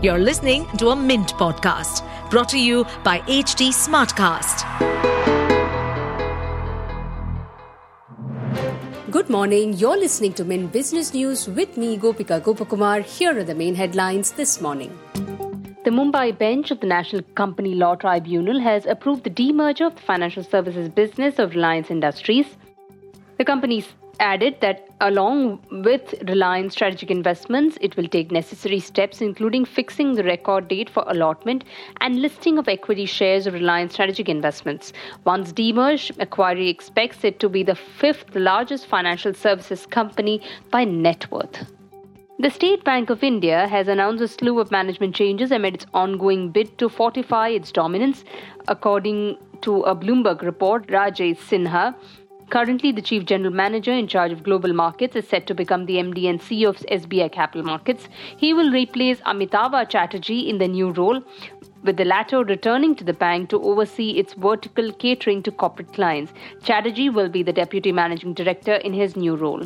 You're listening to a Mint podcast brought to you by HT Smartcast. Good morning. You're listening to Mint Business News with me, Gopika Gopakumar. Here are the main headlines this morning. The Mumbai bench of the National Company Law Tribunal has approved the demerger of the financial services business of Reliance Industries. The company added that along with Reliance Strategic Investments, it will take necessary steps, including fixing the record date for allotment and listing of equity shares of Reliance Strategic Investments. Once demerged, Macquarie expects it to be the fifth largest financial services company by net worth. The State Bank of India has announced a slew of management changes amid its ongoing bid to fortify its dominance. According to a Bloomberg report, Rajesh Sinha Currently, the Chief General Manager in charge of global markets is set to become the MD and CEO of SBI Capital Markets. He will replace Amitava Chatterjee in the new role, with the latter returning to the bank to oversee its vertical catering to corporate clients. Chatterjee will be the Deputy Managing Director in his new role.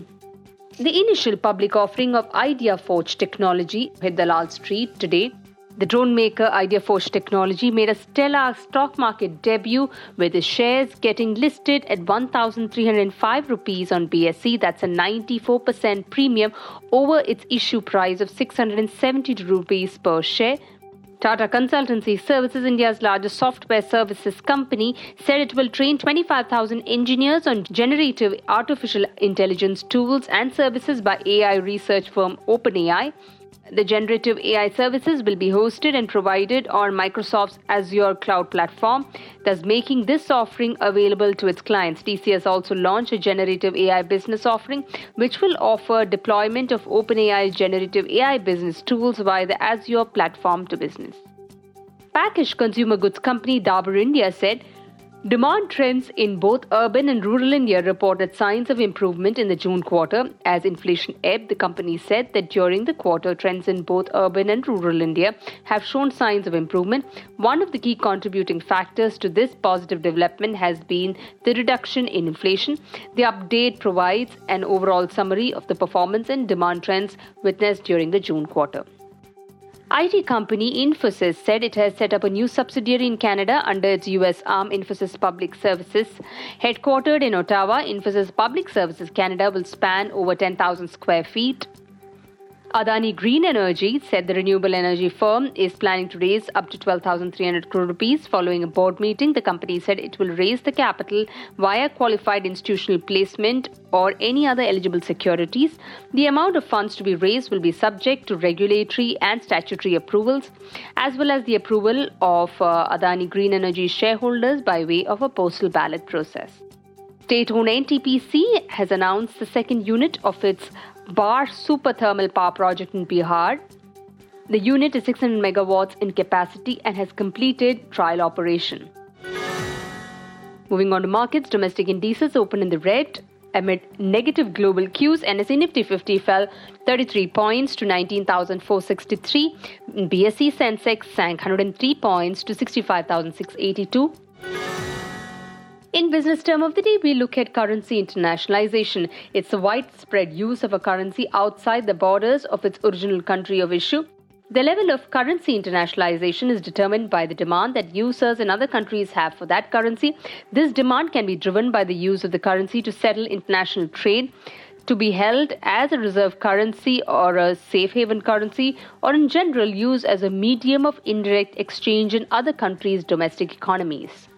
The initial public offering of IdeaForge technology hit the Lal Street today. The drone maker IdeaForge Technology made a stellar stock market debut with its shares getting listed at 1,305 rupees on BSE. That's a 94% premium over its issue price of 670 rupees per share. Tata Consultancy Services, India's largest software services company, said it will train 25,000 engineers on generative artificial intelligence tools and services by AI research firm OpenAI. The generative AI services will be hosted and provided on Microsoft's Azure cloud platform, thus making this offering available to its clients. TCS also launched a generative AI business offering, which will offer deployment of OpenAI's generative AI business tools via the Azure platform to business. Packaged consumer goods company Dabur India said Demand trends in both urban and rural India reported signs of improvement in the June quarter. As inflation ebbed, the company said that during the quarter, trends in both urban and rural India have shown signs of improvement. One of the key contributing factors to this positive development has been the reduction in inflation. The update provides an overall summary of the performance and demand trends witnessed during the June quarter. IT company Infosys said it has set up a new subsidiary in Canada under its US arm Infosys Public Services. Headquartered in Ottawa, Infosys Public Services Canada will span over 10,000 square feet Adani Green Energy said the renewable energy firm is planning to raise up to 12,300 crore rupees following a board meeting. The company said it will raise the capital via qualified institutional placement or any other eligible securities. The amount of funds to be raised will be subject to regulatory and statutory approvals, as well as the approval of uh, Adani Green Energy shareholders by way of a postal ballot process. State owned NTPC has announced the second unit of its Barh Super Thermal Power Project in Bihar. The unit is 600 megawatts in capacity and has completed trial operation. Moving on to markets, domestic indices opened in the red amid negative global cues. NSE Nifty 50 fell 33 points to 19,463. BSE Sensex sank 103 points to 65,682. In business term of the day, we look at currency internationalization. It's the widespread use of a currency outside the borders of its original country of issue. The level of currency internationalization is determined by the demand that users in other countries have for that currency. This demand can be driven by the use of the currency to settle international trade, to be held as a reserve currency or a safe haven currency, or in general used as a medium of indirect exchange in other countries' domestic economies.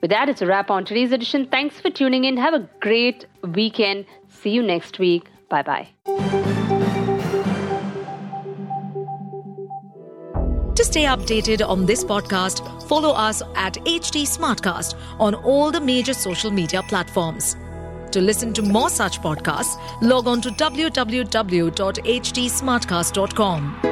With that, it's a wrap on today's edition. Thanks for tuning in. Have a great weekend. See you next week. Bye bye. To stay updated on this podcast, follow us at HT Smartcast on all the major social media platforms. To listen to more such podcasts, log on to www.htsmartcast.com.